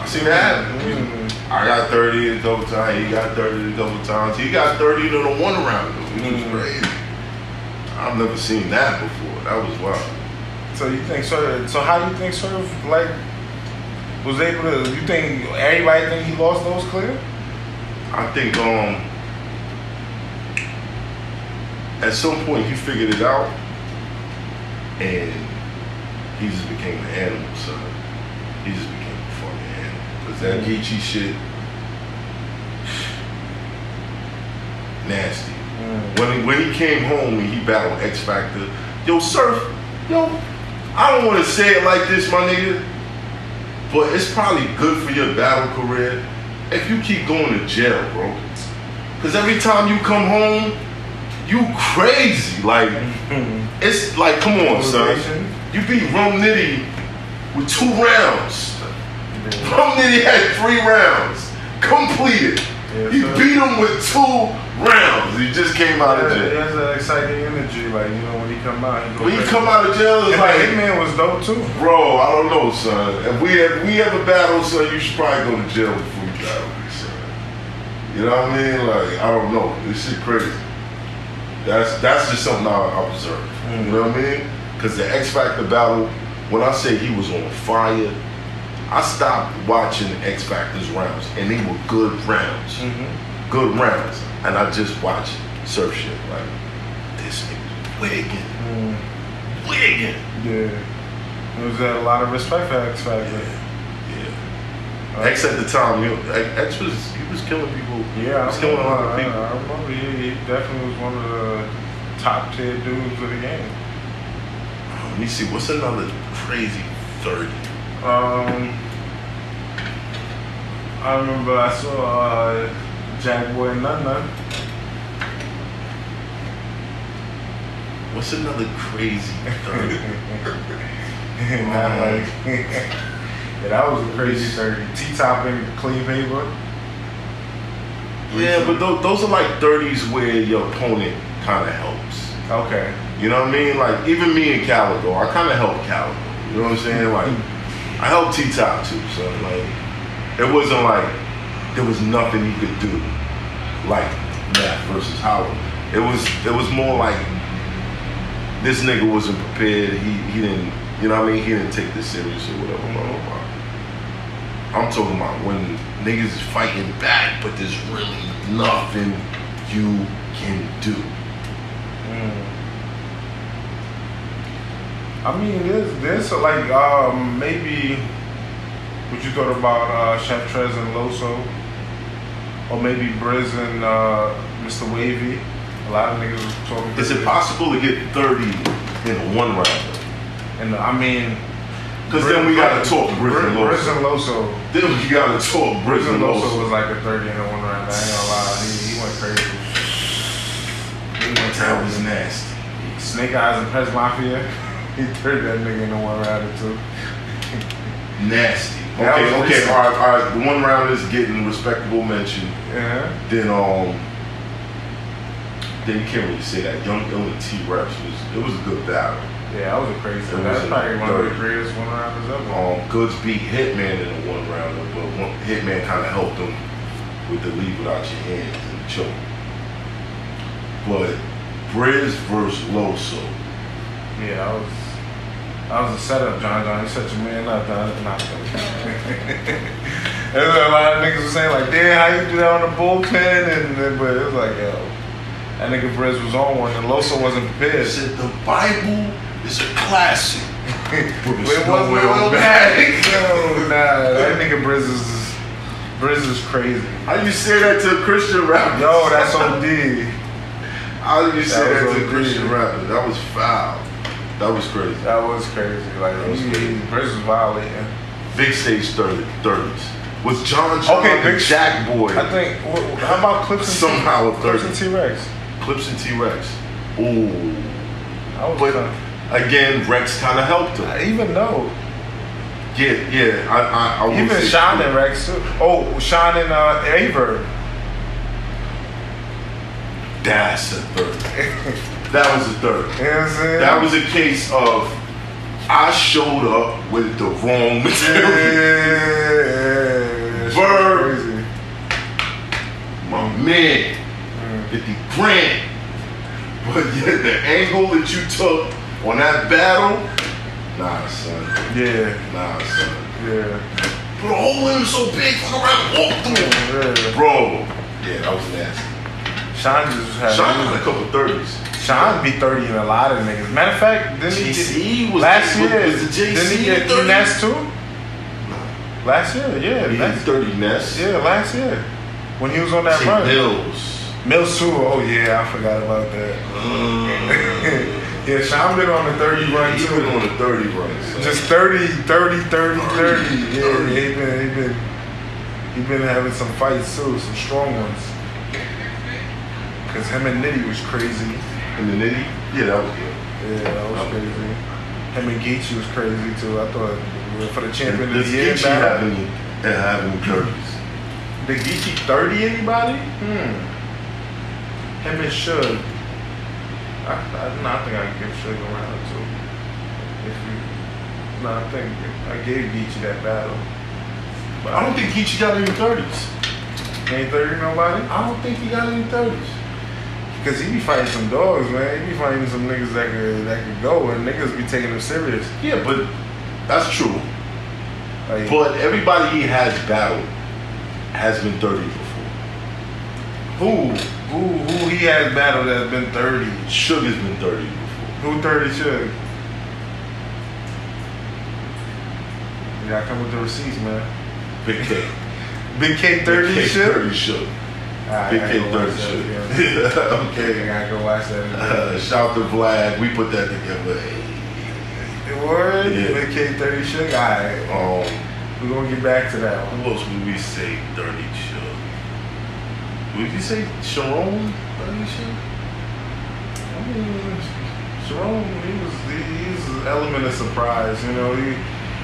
I seen it happen. Mm. I got 30 a couple times, he got 30 a couple times. He got 30 in the one round, though, which was Mm. crazy. I've never seen that before. That was wild. So you think Surf? So how do you think Surf like was able to. You think everybody think he lost those clear? I think um at some point he figured it out and he just became an animal, son. He just became a fucking animal. Cause that Geechee shit nasty. When he, when he came home and he battled X Factor, yo, Surf, yo, I don't want to say it like this, my nigga, but it's probably good for your battle career if you keep going to jail, bro. Cause every time you come home, you crazy. Like it's like, come on, son. You beat Rum Nitty with two rounds. Rum Nitty had three rounds completed. Yes, you beat him with two rounds. He just came out of Yeah, he jail. has that exciting energy, like you know when he come out. He When he come out of jail, it's And like, Hitman was dope too. bro, I don't know, son. If we have, we ever battle, son, you should probably go to jail before you battle me, son. You know what I mean? Like, I don't know. This shit crazy. That's that's just something I observed. You know what I mean? Because the X Factor battle, when I say he was on fire, I stopped watching X Factor's rounds, and they were good rounds, mm-hmm. Good rounds, and I just watched surf shit like this nigga's wigging, wigging. Yeah. There was uh, a lot of respect for X Factor. Yeah. X at the time, you know, X was he was killing people. Yeah, he was I killing a lot of people. I, I remember he, he definitely was one of the top tier dudes of the game. Let me see, what's another crazy thirty? Um, I remember I saw uh, Jack Boy Nun. What's another crazy thirty? Not oh, like, yeah, that was a crazy 30. T top and clean paper. yeah, but those, those are like thirties where your opponent kind of helps. Okay. You know what I mean? Like even me and Calicoe, I kind of helped Calicoe. You know what I'm saying? Like I helped T Top too. So like it wasn't like there was nothing you could do like Math versus Howard. It was it was more like this nigga wasn't prepared. He he didn't you know what I mean? He didn't take this serious or whatever. I'm talking about when niggas is fighting back, but there's really nothing you can do. I mean, there's, there's like um, maybe what you thought about uh, Chef Trez and Loso, or maybe Briz and uh, Mr. Wavy. A lot of niggas was talking. Is it possible to get 30 in one round? And I mean, Because then we gotta talk Briz and Briz and Loso. Then we gotta talk Briz and Loso Loso. was like a 30 in one round. I ain't gonna lie, he, he went crazy. He went That was nasty. Snake Eyes and Pez Mafia. He turned that nigga in a one round or two. Nasty. Okay, okay, all right, all right. The one round is getting respectable mention. Yeah. Then um, then you can't really say that. Young Ill and T Rex was it was a good battle. Yeah, that was a crazy. It was That's probably one of the greatest one rounders ever. Um, Goodz beat Hitman in a one rounder, but one, Hitman kind of helped him with the leave without your hands and the choke. But Briz versus Loso. Yeah, I was that was a setup, John John. You set your man up, John. Nah, There's a lot of niggas were saying like, damn, how you do that on the bullpen? And but it was like, yo, that nigga Briz was on one, and Loso wasn't prepared. said the Bible is a classic. but it wasn't no back. No, nah, that nigga Briz is Briz is crazy. How you say that to a Christian rapper? Yo, that's OD. How you say That that, to a Christian rapper? That was foul. That was crazy. That was crazy. Like was he, crazy. Briz was violating. Big stage 30, 30s. Was John John Okay, and Big- Jack Boy I think. wh- How about Clips and somehow a Clips and T Rex? Clips and T-Rex. Ooh. I was But kinda- again, Rex kind of helped him. I even know. Yeah, yeah. I, I, I Even Sean and Rex too. Oh, Sean and uh, Aye Verb. That's a third. That was the third. You know what I'm saying? That was a case of I showed up with the wrong material. Yeah, yeah, Bird, my man, mm. 50 grand. But yet the angle that you took on that battle, nah, son. Yeah. Nah, son. Yeah. But the hole in so big, fuck around, walk through. Yeah. Bro. Yeah, that was nasty. Shine just had, Shine had a couple 30s. Sean's be 30 in a lot of niggas. Matter of fact, didn't he was, last year, was the JC didn't he get 30? Ness too? Last year, yeah. He last, 30 Ness. Yeah, last year. When he was on that run. Mills. Mills too. Oh, yeah, I forgot about that. Mm. Yeah, Sean been on the 30 run too. He been on the 30 run. So. Just 30, 30, 30, 30. 30 yeah, 30. he been, he been, he been having some fights too, some strong ones. Cause him and Nitty was crazy in the nitty. Yeah, that was good. Yeah, that was crazy. Him and Geechee was crazy too. I thought for the champion of Does the year Geechee any, have any 30s? Did Geechee 30 anybody? Hmm. Him and Suge. I, I, no, I think I can give Suge a round too. If you, no, I think I gave Geechee that battle. But I don't think Geechee got any 30s. ain't 30 nobody. I don't think he got any 30s. Cause he be fighting some dogs, man. He be fighting some niggas that could that could go, and niggas be taking him serious. Yeah, but that's true. Like, But everybody he has battled has been 30 before. who who who he has battled that's been 30? Sugar's been 30 before. Who 30 Sugar? You gotta come with the receipts, man. Big K. Big K 30 Big K should? 30 Sugar. Big I K go 30 watch that I okay. gotta go watch that Uh, shout to Vlad. We put that together. Hey. Word? yeah. Big K 30 should? Alright, Um, we're gonna get back to that one. who else would we say 30 Sugar? Would you say Sharon 30 Sugar? I mean, Jerome, he was he, he was an element of surprise. You know, he,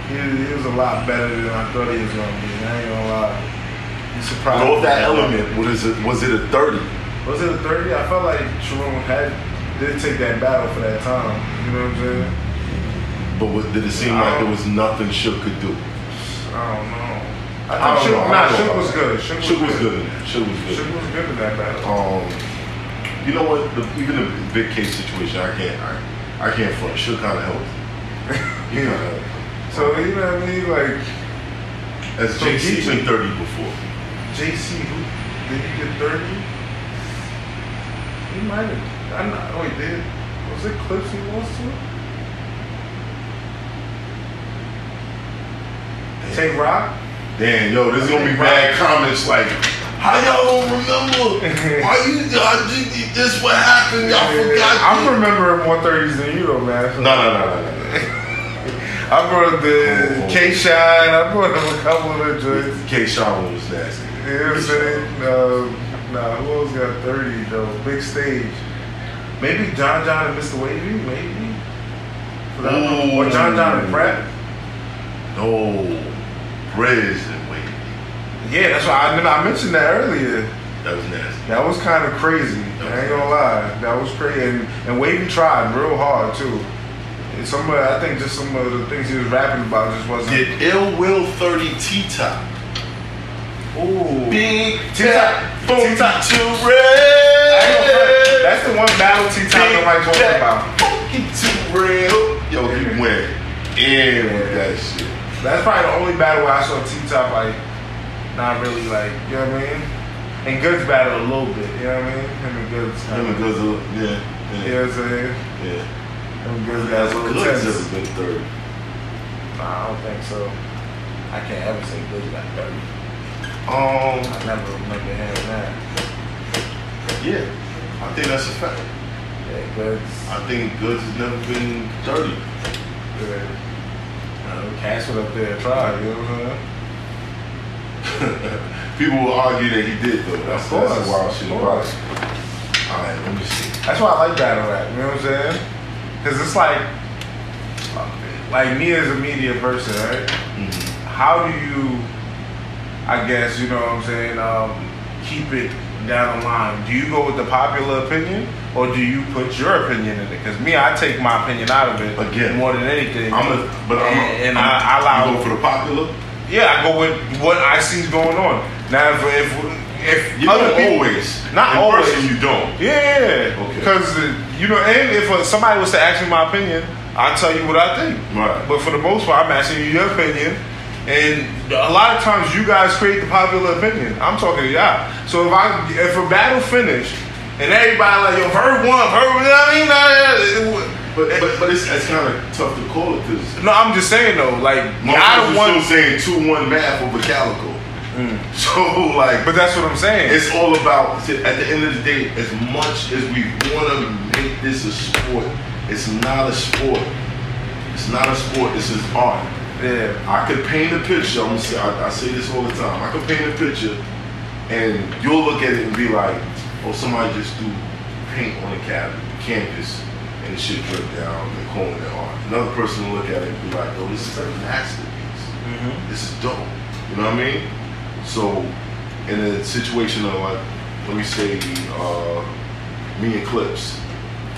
he he was a lot better than I thought he was gonna be. I ain't gonna lie. Surprised. Of that element, what is it? Was it a 30? Was it a thirty? I felt like Jerome had did take that battle for that time. You know what I'm saying? But was, did it seem like there was nothing Shook could do? I don't know. I I think don't Shook, know. Nah, Shook was good. Shook, Shook was was good in. Shook was good. Shook was good in that battle. Um, you know what? The, even the big case situation, I can't. I, I can't front. Shook kind of helped. He kind of helped. So you know what I mean? Like As So JC been 30 before. JC, did he get thirty? He might have. I'm not. Oh, Wait, did was it Clips he lost to? Tay Roc. Damn, yo, this is gonna be bad comments like, how y'all don't remember? Why you, y'all did this? What happened? Y'all forgot. I'm this?" remembering more thirties than you though, man. No, no, no, no. I brought the Oh. oh, oh. K Shine. I brought a couple of the joints. K. Shine was nasty. You know what I'm saying? Nah, who else got 30 though? Big stage. Maybe John John and Mr. Wavy, maybe. One. Or John John and mm. Pratt. No, Briz and Wavy. Yeah, that's why I, I mentioned that earlier. That was nasty. That was kind of crazy. I ain't gonna lie. That was crazy. And, and Wavy tried real hard too. And some of, I think just some of the things he was rapping about just wasn't. Did Ill Will 30 T-Top? Ooh. Big T-Top. Tap, T-Top. to I ain't gonna front. red. That's the one battle T Top nobody talking about. Funky too real. Yo, he went in with that shit. That's probably the only battle where I saw T Top like not really like, you know what I mean? And Goodz battle a little bit, you know what I mean? Him and Goodz. Him and Goodz, yeah, You know what I'm saying? yeah. Him and Goodz got a little Goodz has been third. Nah, I don't think so. I can't ever say Goodz got 30. Um, I never remember hearing that. yeah, I think that's a fact. Yeah, Goodz. I think Goodz has never been 30. Good. Uh, Cass went up there and tried, you know what I'm saying? People will argue that he did though. That's, Of course, that's wild shit about it. All right, let me see. That's why I like battle rap. You know what I'm saying? Because it's like, like me as a media person, right? Mm-hmm. How do you, I guess, you know what I'm saying, um, keep it down the line? Do you go with the popular opinion, or do you put your opinion in it? Because me, I take my opinion out of it Again, more than anything. I'm a, but I'm a, and, and I'm, I, I allow you go for the popular. Yeah, I go with what I see going on. Now, if if, if You other don't people, always. not In always, person, you don't. Yeah, Okay. Because uh, you know, and if uh, somebody was to ask me my opinion, I'll tell you what I think. Right. But for the most part, I'm asking you your opinion, And a lot of times you guys create the popular opinion. I'm talking to y'all. So if I if a battle finished and everybody like yo Verb won, Verb, you know what I mean? Nah, it- But but, but it's, it's kind of tough to call it because no, I'm just saying though, like I don't want, still saying two one Math over Calicoe. Mm. So like, but that's what I'm saying. it's all about at the end of the day. As much as we want to make this a sport, it's not a sport. It's not a sport. This is art. Yeah, I could paint a picture. I'm say, I, I say this all the time. I could paint a picture, and you'll look at it and be like, "Oh, somebody just threw paint on the cabin, canvas, and the shit dripped down and calling it art." Another person will look at it and be like, "Oh, this is a masterpiece. This is dope." You know what I mean? So, in a situation of like, let me say, uh, me and Clips,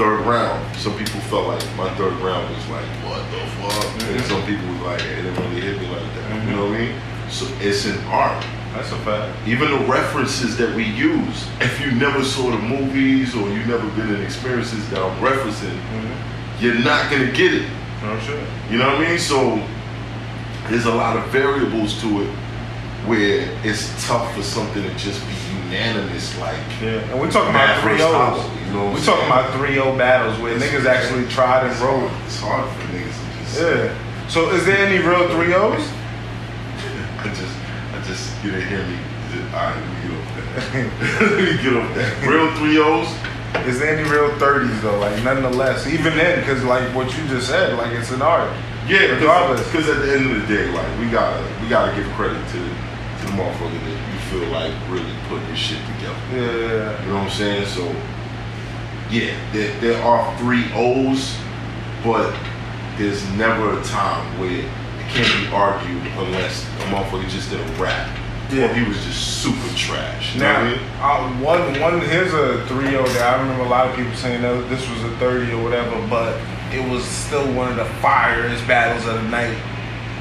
third round. Some people felt like my third round was like, what the fuck? And some people was like, it didn't really hit me like that. You mm-hmm. know what I mean? So it's an art. that's a fact. Even the references that we use, if you never saw the movies or you never been in experiences that I'm referencing, mm-hmm. you're not gonna get it. No shit. You know what I mean? So there's a lot of variables to it where it's tough for something to just be unanimous like Yeah, and we're talking about three O's. Know We're talking about three O battles where niggas actually tried and rolled. It's hard for niggas to just Yeah. So is there any real three O's? I just I just you didn't hear me. Alright, let me get off that. let me get off that. Real three O's. Is there any real thirties though? Like nonetheless, even then, because like what you just said, like it's an art. Yeah, regardless. Because at the end of the day, like we gotta we gotta give credit to to the motherfucker that you feel like really putting this shit together. Yeah. You know what I'm saying? So, yeah, there, there are three O's, but there's never a time where it can't be argued unless a motherfucker just did a rap. Yeah. Or he was just super trash. You know what I mean? Now, uh, one one here's a three O that I remember a lot of people saying that this was a thirty or whatever, but it was still one of the fireest battles of the night.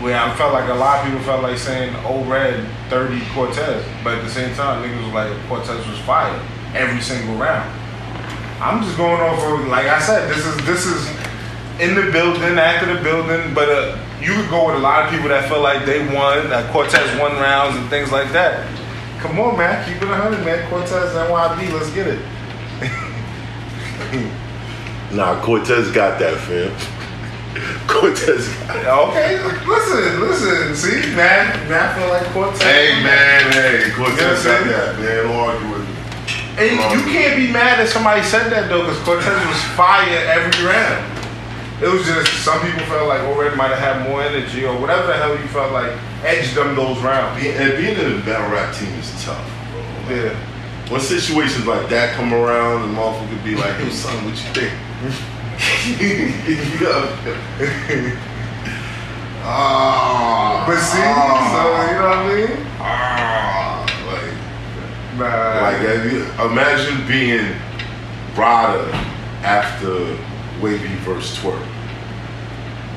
Where I felt like a lot of people felt like saying "Oh Red 30 Cortez," but at the same time, niggas was like Cortez was fire every single round. I'm just going off of like I said, this is this is in the building, after the building, but uh, you could go with a lot of people that feel like they won, that Cortez won rounds and things like that. Come on, man, keep it 100, man. Cortez NYB, let's get it. Nah, Cortez got that, fam. Cortez got Okay, listen, listen. See, man, man, I feel like Cortez. Hey, man, hey, You know Cortez what got that, man. Don't argue with me. And you can't be mad that somebody said that though, because Cortez was fire every round. It was just some people felt like O'Red might have had more energy or whatever the hell you felt like edged them those rounds. And being in a battle rap team is tough, bro. Like, Yeah. When situations like that come around, the motherfucker could be like, "Yo, son, what you think?" yeah. Ah, But see, so you know what I mean? ah, like imagine being Rada after Wavy verse Twerk.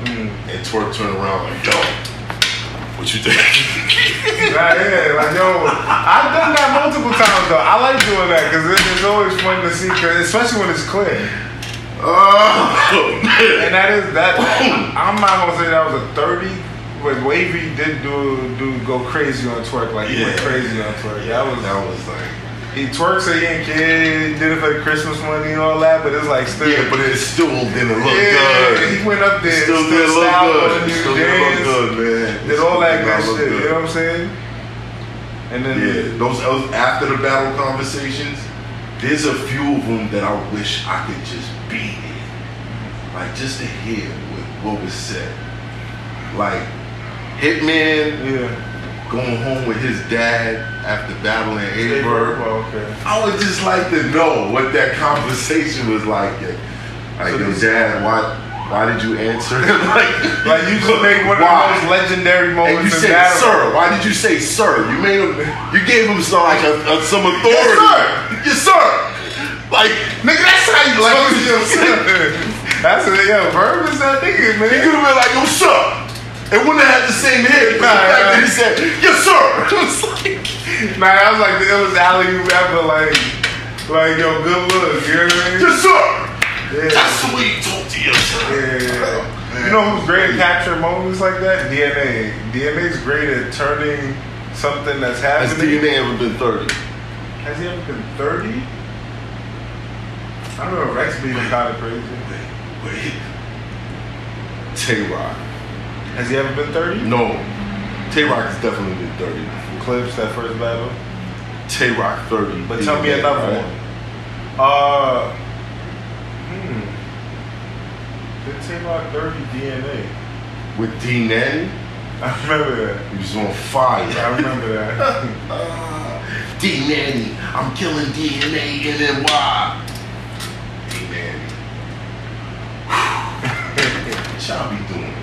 Mm. And Twerk turned around like, yo, what you think? right, yeah, like yo, I've done that multiple times though. I like doing that because it, it's always fun to see, especially when it's clear. Oh, and that is that. I'm not gonna say that was a 30 but Wavy did do do go crazy on twerk, like he yeah. went crazy on twerk. Yeah, that was that was like he twerks a kid, did it for the Christmas money and all that, but it's like still yeah, but it still didn't look yeah, good. He went up there, still, still didn't look good, still didn't look good, man. Did all that good shit. Good. You know what I'm saying? And then yeah, those after the battle conversations, there's a few of them that I wish I could just be in, like just to hear what, what was said, like Hitman yeah. going home with his dad after battling Aye Verb. Oh, okay. I would just like to know what that conversation was like. Like, So yo, this- dad, why, why did you answer? like, Like you just made one of why? the most legendary And you in said, battle. sir. Why did you say, sir? You made him. You gave him some like a, a, some authority. Yes, sir. Yes, sir. Like, nigga, that's how you like. That's it, yo. Verb is that nigga, He man. could have been like, yo, sir. It wouldn't have had the same hit. But the Nah, fact nah. that he said, yes, sir. It's like, Nah, that was like the illest alley you ever like, like yo, good look. You know what I mean? yes, sir. Yeah. That's the way you talk to your sir. Yeah. You know who's great at capturing moments like that? DNA. DNA's great at turning something that's happening. Has happening. DNA ever been 30? Has he ever been 30? I don't know. Rex being kind of crazy. Wait. Tay Roc. Has he ever been 30? No. Tay Roc has definitely been 30. Clips that first battle. Tay Roc 30. But tell me another right? one. Uh, hmm. Did Tay-Roc 30 DNA? With D Nanny, I remember that. he was on fire. I remember that. Uh, D Nanny, I'm killing DNA and then why? D Nanny. What y'all be doing?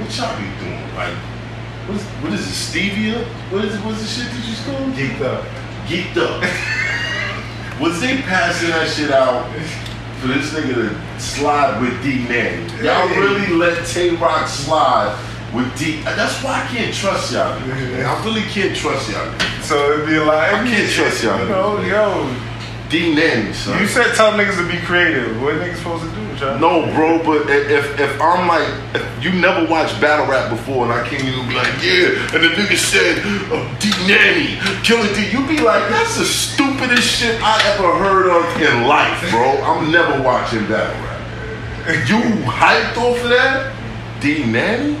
What y'all be doing? Like, what is, what is it, stevia? What is what's the shit that you called? Geeked up. Geeked up. Was they passing that shit out for this nigga to slide with D Nanny? Y'all really let Tay Roc slide with D? That's why I can't trust y'all. man. I really can't trust y'all. So it'd be like, I can't trust y'all You know, niggas, yo, D Nanny, son. you said tell niggas to be creative. What niggas supposed to do? No, bro, but if if I'm like, if you never watched battle rap before, and I came in and be like, yeah, and the nigga said, uh, D Nanny, killing D, you be like, that's the stupidest shit I ever heard of in life, bro. I'm never watching battle rap. And you hyped off of that? D Nanny?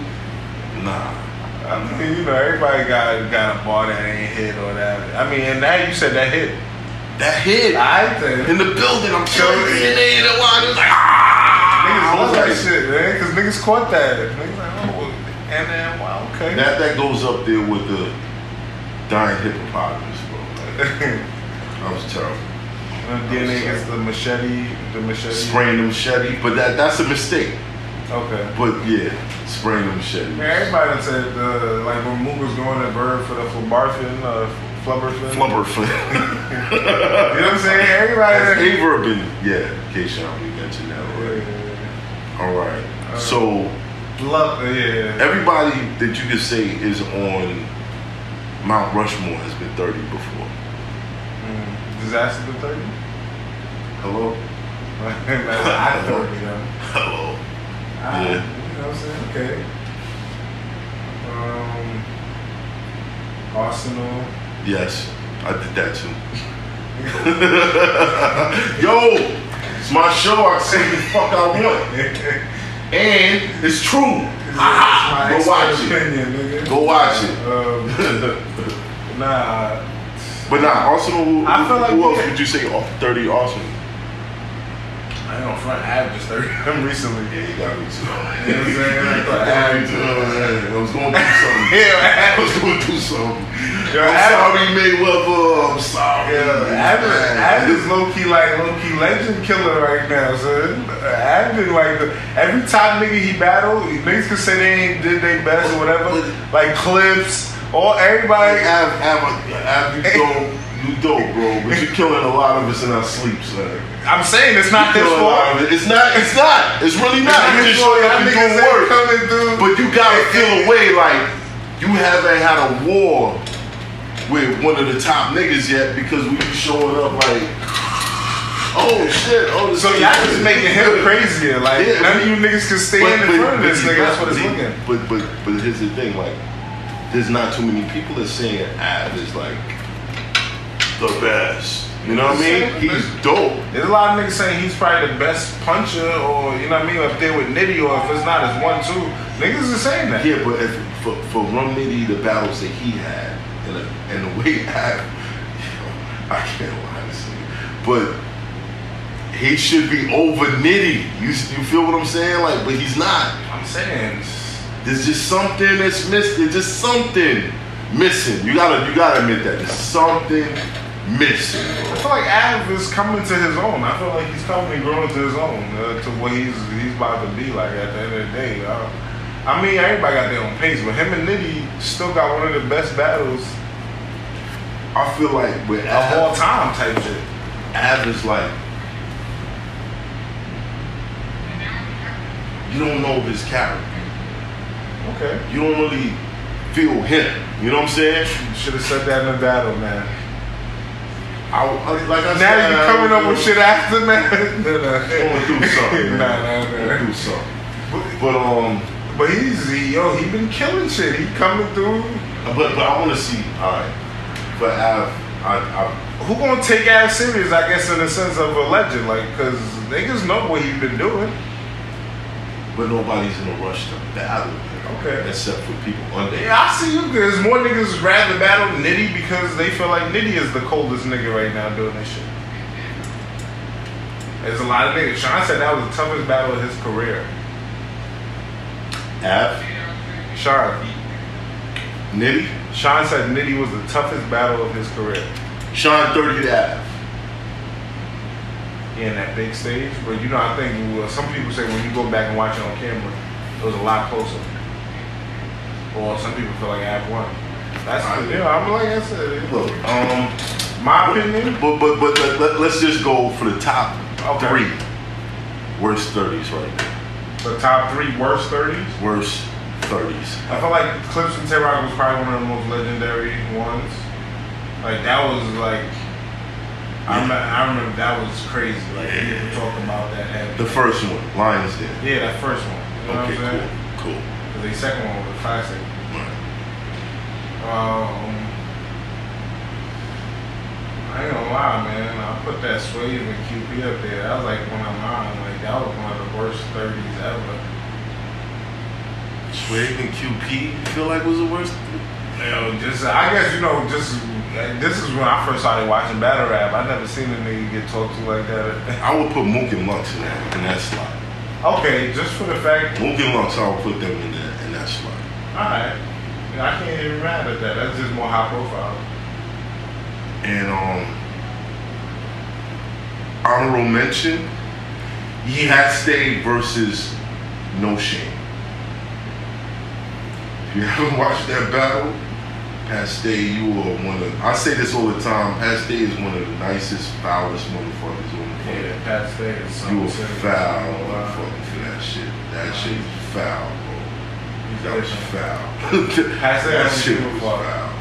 Nah. I mean, you know, everybody got got a bar that ain't hit or that. I mean, and that you said that hit. That hit. I think in the building, I'm killing DNA and the wine. It's like, niggas ah! love that shit, man, because niggas caught that. Niggas like, oh, well, and then wow, okay. That that goes up there with the dying hippopotamus, bro. That was terrible. And DNA gets the machete, the machete. Spraying the machete, but that that's a mistake. Okay. But yeah, spraying the machete. Man, everybody said uh, like when Mook was going to bird for the flubarfin, uh, flubberfin. Flubber foot. You know what I'm saying? Everybody. That's done- a verb yeah, in we mentioned that already. All right. So Love, yeah. everybody that you could say is on Mount Rushmore has been 30 before. Mm, Dizaster to 30? Hello? I 30, you. Hello. Ah, Yeah. You know what I'm saying? Okay. Um, Arsenal. Yes, I did that too. Yo, it's my show. I can say the fuck I want. And it's true. Ah, go watch expert it. nigga. Go watch it. Um, nah. But nah, Arsenal, who, I feel like who else yeah. would you say off 30 Arsenal? I ain't on front. I have just 30 them recently. Yeah, you got me too. You know what I'm saying? I thought I had too. to. I was going to do something. Yeah, I was going to do something. Yo, I'm Ab- sorry, Mayweather. I'm sorry. Yeah, Ab is low key like low key legend killer right now, son. Been like the, every time nigga he battled, niggas can say they ain't did their best or whatever. Like clips, all everybody. Have, have, a, have you dope, you dope, bro. But you're killing a lot of us in our sleep, son. I'm saying it's not his Killing a lot fault. it. It's not. It's not. It's really not. not You his just up and doing work. coming. But you gotta feel a way like you haven't had a war with one of the top niggas yet because we showing up like, oh shit, oh this So y'all just making him crazier. Like Yeah, none but- of you niggas can stand in front of this nigga. That's what it's looking. But but but here's the thing, like, there's not too many people that saying Ab is like the best. You know what I mean? He's dope. There's a lot of niggas saying he's probably the best puncher, or you know what I mean, up there with Nitty, or if it's not, it's one two. Niggas are saying that. Yeah, but if, for for Rum Nitty, the battles that he had and the, and the way Ab, I can't lie to say, but he should be over Nitty. You you feel what I'm saying? Like, but he's not. I'm saying. There's just something that's missing. There's just something missing. You gotta you gotta admit that. There's something missing. I feel like Av is coming to his own. I feel like he's coming and growing to his own, uh, to what he's he's about to be like at the end of the day. Uh, I mean, everybody got their own pace, but him and Nitty still got one of the best battles I feel like with of all time type shit. Av is like you don't know his character. Okay. You don't really feel him. You know what I'm saying? Should have said that in the battle, man. I, I- like I Now said, you I coming up with shit after, man. no, no. Going through something. nah, man. nah, Going nah. through something. But um, But he's he, yo, he been killing shit. He coming through. but but I want to see. All right, but Av, I, I Who gonna take ass serious? I guess in the sense of a legend, like, cause niggas know what he been doing. but nobody's in a rush to battle him. Okay. Except for people under. Yeah, I see you. There's more niggas rather battle Nitty because they feel like Nitty is the coldest nigga right now doing this shit. There's a lot of niggas. Sean said that was the toughest battle of his career. Av, Sean, Nitty, Sean said Nitty was the toughest battle of his career. Sean 30 Av. Yeah, in that big stage. But you know, I think uh, some people say when you go back and watch it on camera, it was a lot closer. Or some people feel like I have one. That's I- yeah. I'm like I said. Look, um, my opinion. but but but let, let, let's just go for the top Okay. three worst 30s right now. The top three worst thirties. Worst 30s. I feel like Clips and Tay-Roc was probably one of the most legendary ones. Like that was like. I, remember, I remember that was crazy. Like people talking about that. heavy. The first one, Lions Den. yeah, that first one. You know Okay, what I'm cool, cool. The second one was a classic. Um, I ain't gonna lie, man. I put that Swave and QP up there. That was like one of mine. Like that was one of the worst thirties ever. Swave and QP, you feel like was the worst? You know, just I guess you know, just this is when I first started watching battle rap. I never seen a nigga get talked to like that. I would put Mook and Lux in that in that slot. okay, just for the fact. Mook and Lux, I would put them in that in that slot. All right, I can't even mad at that. That's just more high profile. And um, honorable mention, Ye Hat Stay versus No Shame. If you haven't watched that battle, Pat Stay, you are one of. I say this all the time. Pat Stay is one of the nicest, foulest motherfuckers on the planet. Yeah, Stay is You something. a foul motherfucker for that shit. That shit is foul, That was foul. Stay that shit a was foul.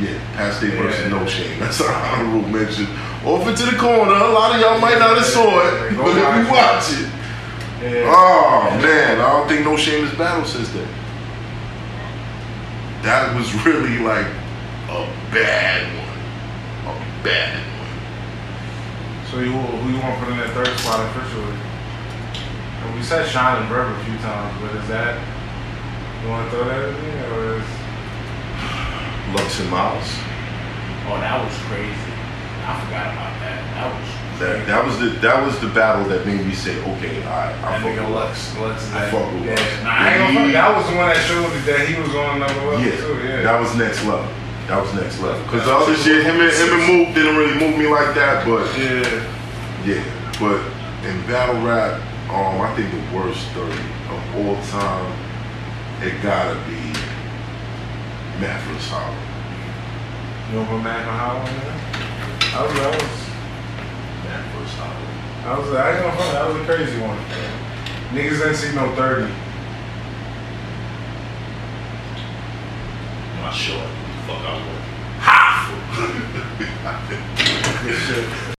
Yeah, Pat Stay versus. No Shame. That's our honorable mention. Off into the corner. A lot of y'all might not have saw it, but if you watch it, Yeah. oh man, I don't think No Shame has battled since then. That was really like a bad one. A bad one. So you, who you want to put in that third spot officially? And we said Sean and Verb a few times, but is that you want to throw that in there, or is Lux and Miles. oh that was crazy? I forgot about that. That was That, that was the that was the battle that made me say, okay, I I that fuck with Lux. Lux I that. fuck with yeah. Lux. Nah, I ain't gonna fuck. That was the one that showed me that he was on another level Yeah, too. Yeah. that was next level. That was next level. Cause the other shit, him and him and Mook didn't really move me like that, but yeah. yeah. But in battle rap, um, I think the worst thirty of all time, it gotta be Mathis Hollow. You put Mac on Hollow there? That was that was Mathis Hollow. that was I ain't gonna that was a crazy one. Niggas didn't see no thirty. I'm not sure. Fuck, I. Good shit.